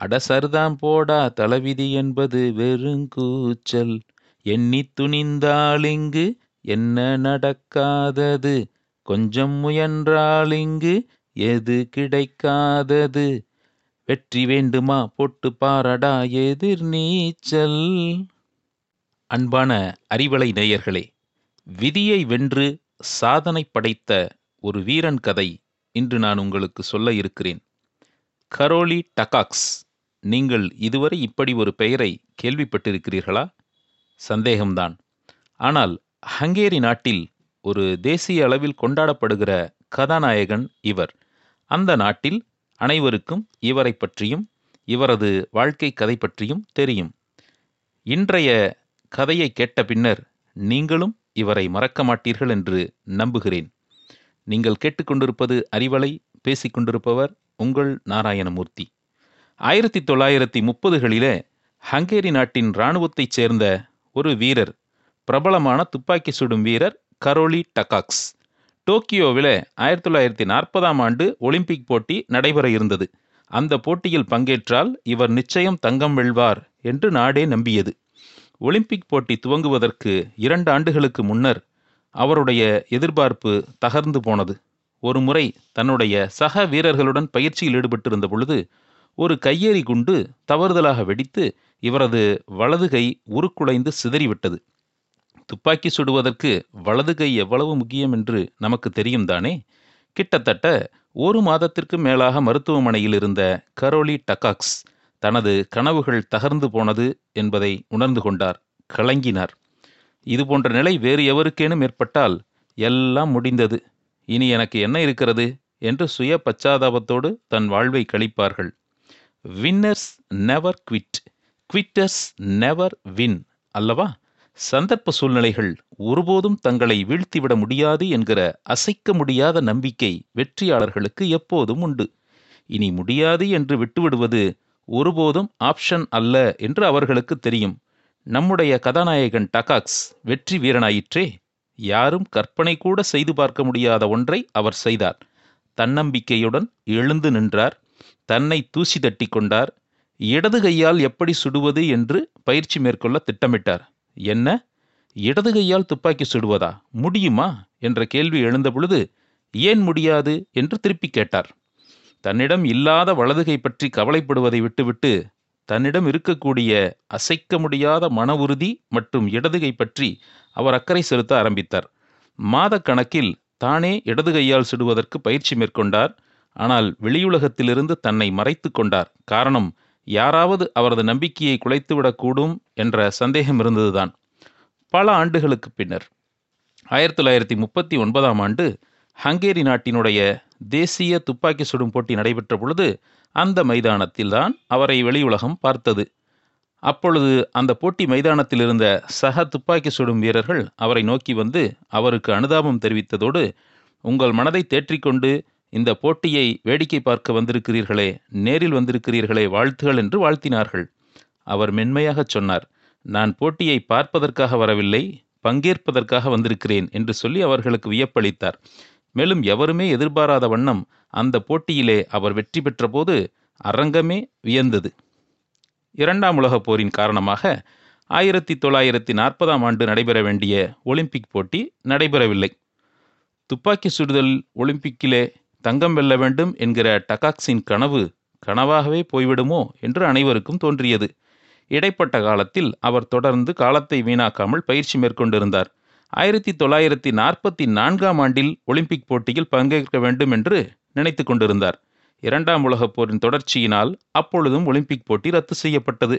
எதிர்நீச்சல் அடசர்தாம் போடா தளவிதி என்பது வெறுங்கூச்சல். எண்ணி துணிந்தாளிங்கு என்ன நடக்காதது? கொஞ்சம் முயன்றாளிங்கு எது கிடைக்காதது? வெற்றி வேண்டுமா? போட்டு பாரடா எதிர் நீச்சல். அன்பான அறிவலை நேயர்களே விதியை வென்று சாதனை படைத்த ஒரு வீரன் கதை இன்று நான் உங்களுக்கு சொல்ல இருக்கிறேன். கரோலி டகாக்ஸ். நீங்கள் இதுவரை இப்படி ஒரு பெயரை கேள்விப்பட்டிருக்கிறீர்களா? சந்தேகம்தான். ஆனால் ஹங்கேரி நாட்டில் ஒரு தேசிய அளவில் கொண்டாடப்படுகிற கதாநாயகன் இவர். அந்த நாட்டில் அனைவருக்கும் இவரை பற்றியும் இவரது வாழ்க்கை கதை பற்றியும் தெரியும். இன்றைய கதையை கேட்ட பின்னர் நீங்களும் இவரை மறக்க மாட்டீர்கள் என்று நம்புகிறேன். நீங்கள் கேட்டுக்கொண்டிருப்பது அறிவலை பேசிக் கொண்டிருப்பவர் உங்கள் நாராயணமூர்த்தி. ஆயிரத்தி தொள்ளாயிரத்தி முப்பதுகளிலே ஹங்கேரி நாட்டின் இராணுவத்தைச் சேர்ந்த ஒரு வீரர் பிரபலமான துப்பாக்கி சுடும் வீரர் கரோலி டகாக்ஸ். டோக்கியோவில் ஆயிரத்தி தொள்ளாயிரத்தி நாற்பதாம் ஆண்டு ஒலிம்பிக் போட்டி நடைபெற இருந்தது. அந்த போட்டியில் பங்கேற்றால் இவர் நிச்சயம் தங்கம் வெல்வார் என்று நாடே நம்பியது. ஒலிம்பிக் போட்டி துவங்குவதற்கு இரண்டு ஆண்டுகளுக்கு முன்னர் அவருடைய எதிர்பார்ப்பு தகர்ந்து போனது. ஒரு முறை தன்னுடைய சக வீரர்களுடன் பயிற்சியில் ஈடுபட்டிருந்த பொழுது ஒரு கையெறி குண்டு தவறுதலாக வெடித்து இவரது வலது கை உருக்குலைந்து சிதறிவிட்டது. துப்பாக்கி சுடுவதற்கு வலது கை எவ்வளவு முக்கியம் என்று நமக்கு தெரியும் தானே? கிட்டத்தட்ட ஒரு மாதத்திற்கு மேலாக மருத்துவமனையில் இருந்த கரோலி டகாக்ஸ் தனது கனவுகள் தகர்ந்து போனது என்பதை உணர்ந்து கொண்டார் கலங்கினார். இது போன்ற நிலை வேறு எவருக்கேனும் ஏற்பட்டால் எல்லாம் முடிந்தது. இனி எனக்கு என்ன இருக்கிறது? என்று சுய பச்சாதாபத்தோடு தன் வாழ்வை கழிப்பார்கள். Winners never quit quitters never win அல்லவா? சந்தர்ப்ப சூழ்நிலைகள் ஒருபோதும் தங்களை வீழ்த்திவிட முடியாது என்கிற அசைக்க முடியாத நம்பிக்கை வெற்றியாளர்களுக்கு எப்போதும் உண்டு. இனி முடியாது என்று விட்டுவிடுவது ஒருபோதும் ஆப்ஷன் அல்ல என்று அவர்களுக்கு தெரியும். நம்முடைய கதாநாயகன் டகாக்ஸ் வெற்றி வீரனாயிற்றே யாரும் கற்பனை கூட செய்து பார்க்க முடியாத ஒன்றை அவர் செய்தார். தன்னம்பிக்கையுடன் எழுந்து நின்றார். தன்னை தூசி தட்டி கொண்டார். இடது கையால் எப்படி சுடுவது என்று பயிற்சி மேற்கொள்ள திட்டமிட்டார். என்ன? இடது கையால் துப்பாக்கி சுடுவதா? முடியுமா? என்ற கேள்வி எழுந்த பொழுது ஏன் முடியாது? என்று திருப்பி கேட்டார். தன்னிடம் இல்லாத வலதுகை பற்றி கவலைப்படுவதை விட்டுவிட்டு தன்னிடம் இருக்கக்கூடிய அசைக்க முடியாத மன உறுதி மற்றும் இடதுகை பற்றி அவர் அக்கறை செலுத்த ஆரம்பித்தார். மாதக்கணக்கில் தானே இடது கையால் சுடுவதற்கு பயிற்சி மேற்கொண்டார். ஆனால் வெளியுலகத்திலிருந்து தன்னை மறைத்து கொண்டார். காரணம் யாராவது அவரது நம்பிக்கையை குலைத்துவிடக்கூடும் என்ற சந்தேகம் இருந்ததுதான். பல ஆண்டுகளுக்கு பின்னர் ஆயிரத்தி தொள்ளாயிரத்தி முப்பத்தி ஒன்பதாம் ஆண்டு ஹங்கேரி நாட்டினுடைய தேசிய துப்பாக்கி சுடும் போட்டி நடைபெற்ற பொழுது அந்த மைதானத்தில்தான் அவரை வெளியுலகம் பார்த்தது. அப்பொழுது அந்த போட்டி மைதானத்தில் இருந்த சக துப்பாக்கி சுடும் வீரர்கள் அவரை நோக்கி வந்து அவருக்கு அனுதாபம் தெரிவித்ததோடு உங்கள் மனதை தேற்றிக்கொண்டு இந்த போட்டியை வேடிக்கை பார்க்க வந்திருக்கிறீர்களே நேரில் வந்திருக்கிறீர்களே வாழ்த்துகள் என்று வாழ்த்தினார்கள். அவர் மென்மையாகச் சொன்னார் நான் போட்டியை பார்ப்பதற்காக வரவில்லை பங்கேற்பதற்காக வந்திருக்கிறேன் என்று சொல்லி அவர்களுக்கு வியப்பளித்தார். மேலும் எவருமே எதிர்பாராத வண்ணம் அந்த போட்டியிலே அவர் வெற்றி பெற்றபோது அரங்கமே வியந்தது. இரண்டாம் உலகப் போரின் காரணமாக ஆயிரத்தி தொள்ளாயிரத்தி நாற்பதாம் ஆண்டு நடைபெற வேண்டிய ஒலிம்பிக் போட்டி நடைபெறவில்லை. துப்பாக்கி சுடுதல் ஒலிம்பிக்கிலே தங்கம் வெல்ல வேண்டும் என்கிற டகாக்ஸின் கனவு கனவாகவே போய்விடுமோ என்று அனைவருக்கும் தோன்றியது. இடைப்பட்ட காலத்தில் அவர் தொடர்ந்து காலத்தை வீணாக்காமல் பயிற்சி மேற்கொண்டிருந்தார். ஆயிரத்தி தொள்ளாயிரத்தி நாற்பத்தி நான்காம் ஆண்டில் ஒலிம்பிக் போட்டியில் பங்கேற்க வேண்டும் என்று நினைத்து கொண்டிருந்தார். இரண்டாம் உலகப் போரின் தொடர்ச்சியினால் அப்பொழுதும் ஒலிம்பிக் போட்டி ரத்து செய்யப்பட்டது.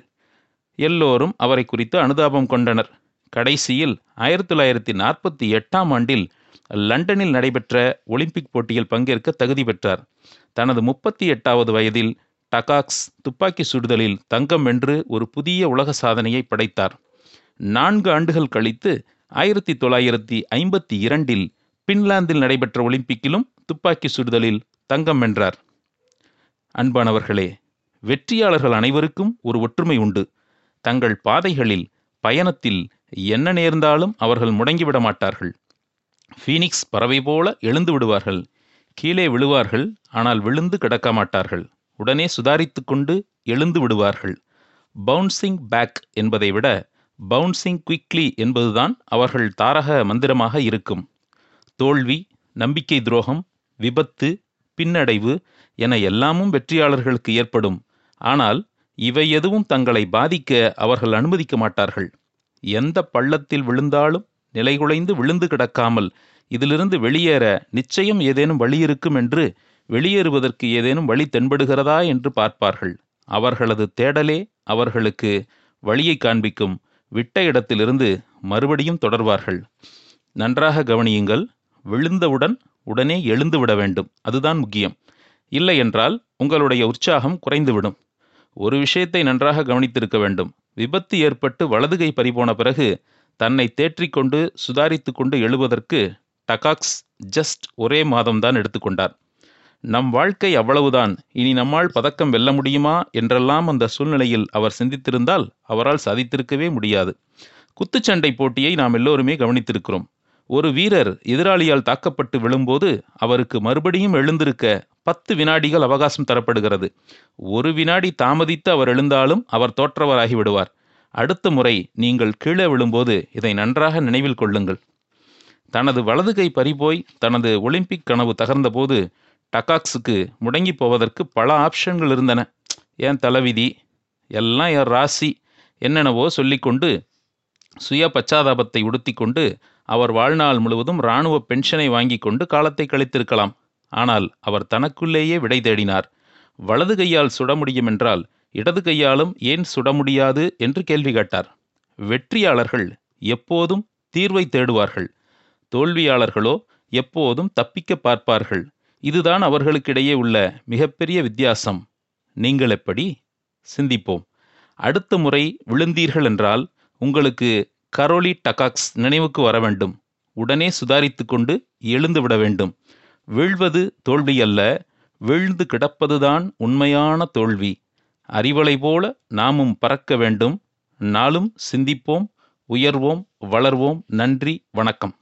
எல்லோரும் அவரை குறித்து அனுதாபம் கொண்டனர். கடைசியில் ஆயிரத்தி தொள்ளாயிரத்தி நாற்பத்தி எட்டாம் ஆண்டில் லண்டனில் நடைபெற்ற ஒலிம்பிக் போட்டியில் பங்கேற்க தகுதி பெற்றார். தனது முப்பத்தி எட்டாவது வயதில் டகாக்ஸ் துப்பாக்கி சுடுதலில் தங்கம் வென்று ஒரு புதிய உலக சாதனையை படைத்தார். நான்கு ஆண்டுகள் கழித்து ஆயிரத்தி தொள்ளாயிரத்தி ஐம்பத்தி இரண்டில் பின்லாந்தில் நடைபெற்ற ஒலிம்பிக்கிலும் துப்பாக்கி சுடுதலில் தங்கம் வென்றார். அன்பானவர்களே வெற்றியாளர்கள் அனைவருக்கும் ஒரு ஒற்றுமை உண்டு. தங்கள் பாதைகளில் பயணத்தில் என்ன நேர்ந்தாலும் அவர்கள் முடங்கிவிட மாட்டார்கள். ஃபீனிக்ஸ் பறவை போல எழுந்து விடுவார்கள். கீழே விழுவார்கள் ஆனால் விழுந்து கிடக்க மாட்டார்கள். உடனே சுதாரித்து கொண்டு எழுந்து விடுவார்கள். பவுன்சிங் பேக் என்பதை விட பவுன்சிங் குயிக்லி என்பதுதான் அவர்கள் தாரக மந்திரமாக இருக்கும். தோல்வி நம்பிக்கை துரோகம் விபத்து பின்னடைவு என எல்லாமும் வெற்றியாளர்களுக்கு ஏற்படும். ஆனால் இவை எதுவும் தங்களை பாதிக்க அவர்கள் அனுமதிக்க மாட்டார்கள். எந்த பள்ளத்தில் விழுந்தாலும் நிலைகுலைந்து விழுந்து கிடக்காமல் இதிலிருந்து வெளியேற நிச்சயம் ஏதேனும் வழி இருக்கும் என்று வெளியேறுவதற்கு ஏதேனும் வழி தென்படுகிறதா என்று பார்ப்பார்கள். அவர்களது தேடலே அவர்களுக்கு வழியை காண்பிக்கும். விட்ட இடத்திலிருந்து மறுபடியும் தொடர்வார்கள். நன்றாக கவனியுங்கள். விழுந்தவுடன் உடனே எழுந்து விட வேண்டும். அதுதான் முக்கியம். இல்லை என்றால் உங்களுடைய உற்சாகம் குறைந்துவிடும். ஒரு விஷயத்தை நன்றாக கவனித்திருக்க வேண்டும். விபத்து ஏற்பட்டு வலதுகை பறிபோன பிறகு தன்னை தேற்றிக்கொண்டு சுதாரித்து கொண்டு எழுவதற்கு டகாக்ஸ் ஜஸ்ட் ஒரே மாதம்தான் எடுத்துக்கொண்டார். நம் வாழ்க்கை அவ்வளவுதான். இனி நம்மால் பதக்கம் வெல்ல முடியுமா? என்றெல்லாம் அந்த சூழ்நிலையில் அவர் சிந்தித்திருந்தால் அவரால் சாதித்திருக்கவே முடியாது. குத்துச்சண்டை போட்டியை நாம் எல்லோருமே கவனித்திருக்கிறோம். ஒரு வீரர் எதிராளியால் தாக்கப்பட்டு விழும்போது அவருக்கு மறுபடியும் எழுந்திருக்க பத்து வினாடிகள் அவகாசம் தரப்படுகிறது. ஒரு வினாடி தாமதித்து அவர் எழுந்தாலும் அவர் தோற்றவராகி விடுவார். அடுத்த முறை நீங்கள் கீழே விழும்போது இதை நன்றாக நினைவில் கொள்ளுங்கள். தனது வலது கை பறிபோய் தனது ஒலிம்பிக் கனவு தகர்ந்தபோது டகாக்ஸுக்கு முடங்கி போவதற்கு பல ஆப்ஷன்கள் இருந்தன. ஏன் தலைவிதி? எல்லாம் என் ராசி என்னென்னவோ சொல்லிக்கொண்டு சுய பச்சாதாபத்தை உடுத்திக்கொண்டு அவர் வாழ்நாள் முழுவதும் இராணுவ பென்ஷனை வாங்கி கொண்டு காலத்தை கழித்திருக்கலாம். ஆனால் அவர் தனக்குள்ளேயே விடை தேடினார். வலது கையால் சுட முடியும் என்றால் இடது கையாலும் ஏன் சுட முடியாது? என்று கேள்வி கேட்டார். வெற்றியாளர்கள் எப்போதும் தீர்வை தேடுவார்கள். தோல்வியாளர்களோ எப்போதும் தப்பிக்க பார்ப்பார்கள். இதுதான் அவர்களுக்கிடையே உள்ள மிகப்பெரிய வித்தியாசம். நீங்கள் எப்படி? சிந்திப்போம். அடுத்த முறை விழுந்தீர்கள் என்றால் உங்களுக்கு கரோலி டகாக்ஸ் நினைவுக்கு வர வேண்டும். உடனே சுதாரித்து கொண்டு எழுந்து விட வேண்டும். வீழ்வது தோல்வி அல்ல வீழ்ந்து கிடப்பதுதான் உண்மையான தோல்வி. அறிவலை போல நாமும் பறக்க வேண்டும். நாளும் சிந்திப்போம் உயர்வோம் வளர்வோம். நன்றி வணக்கம்.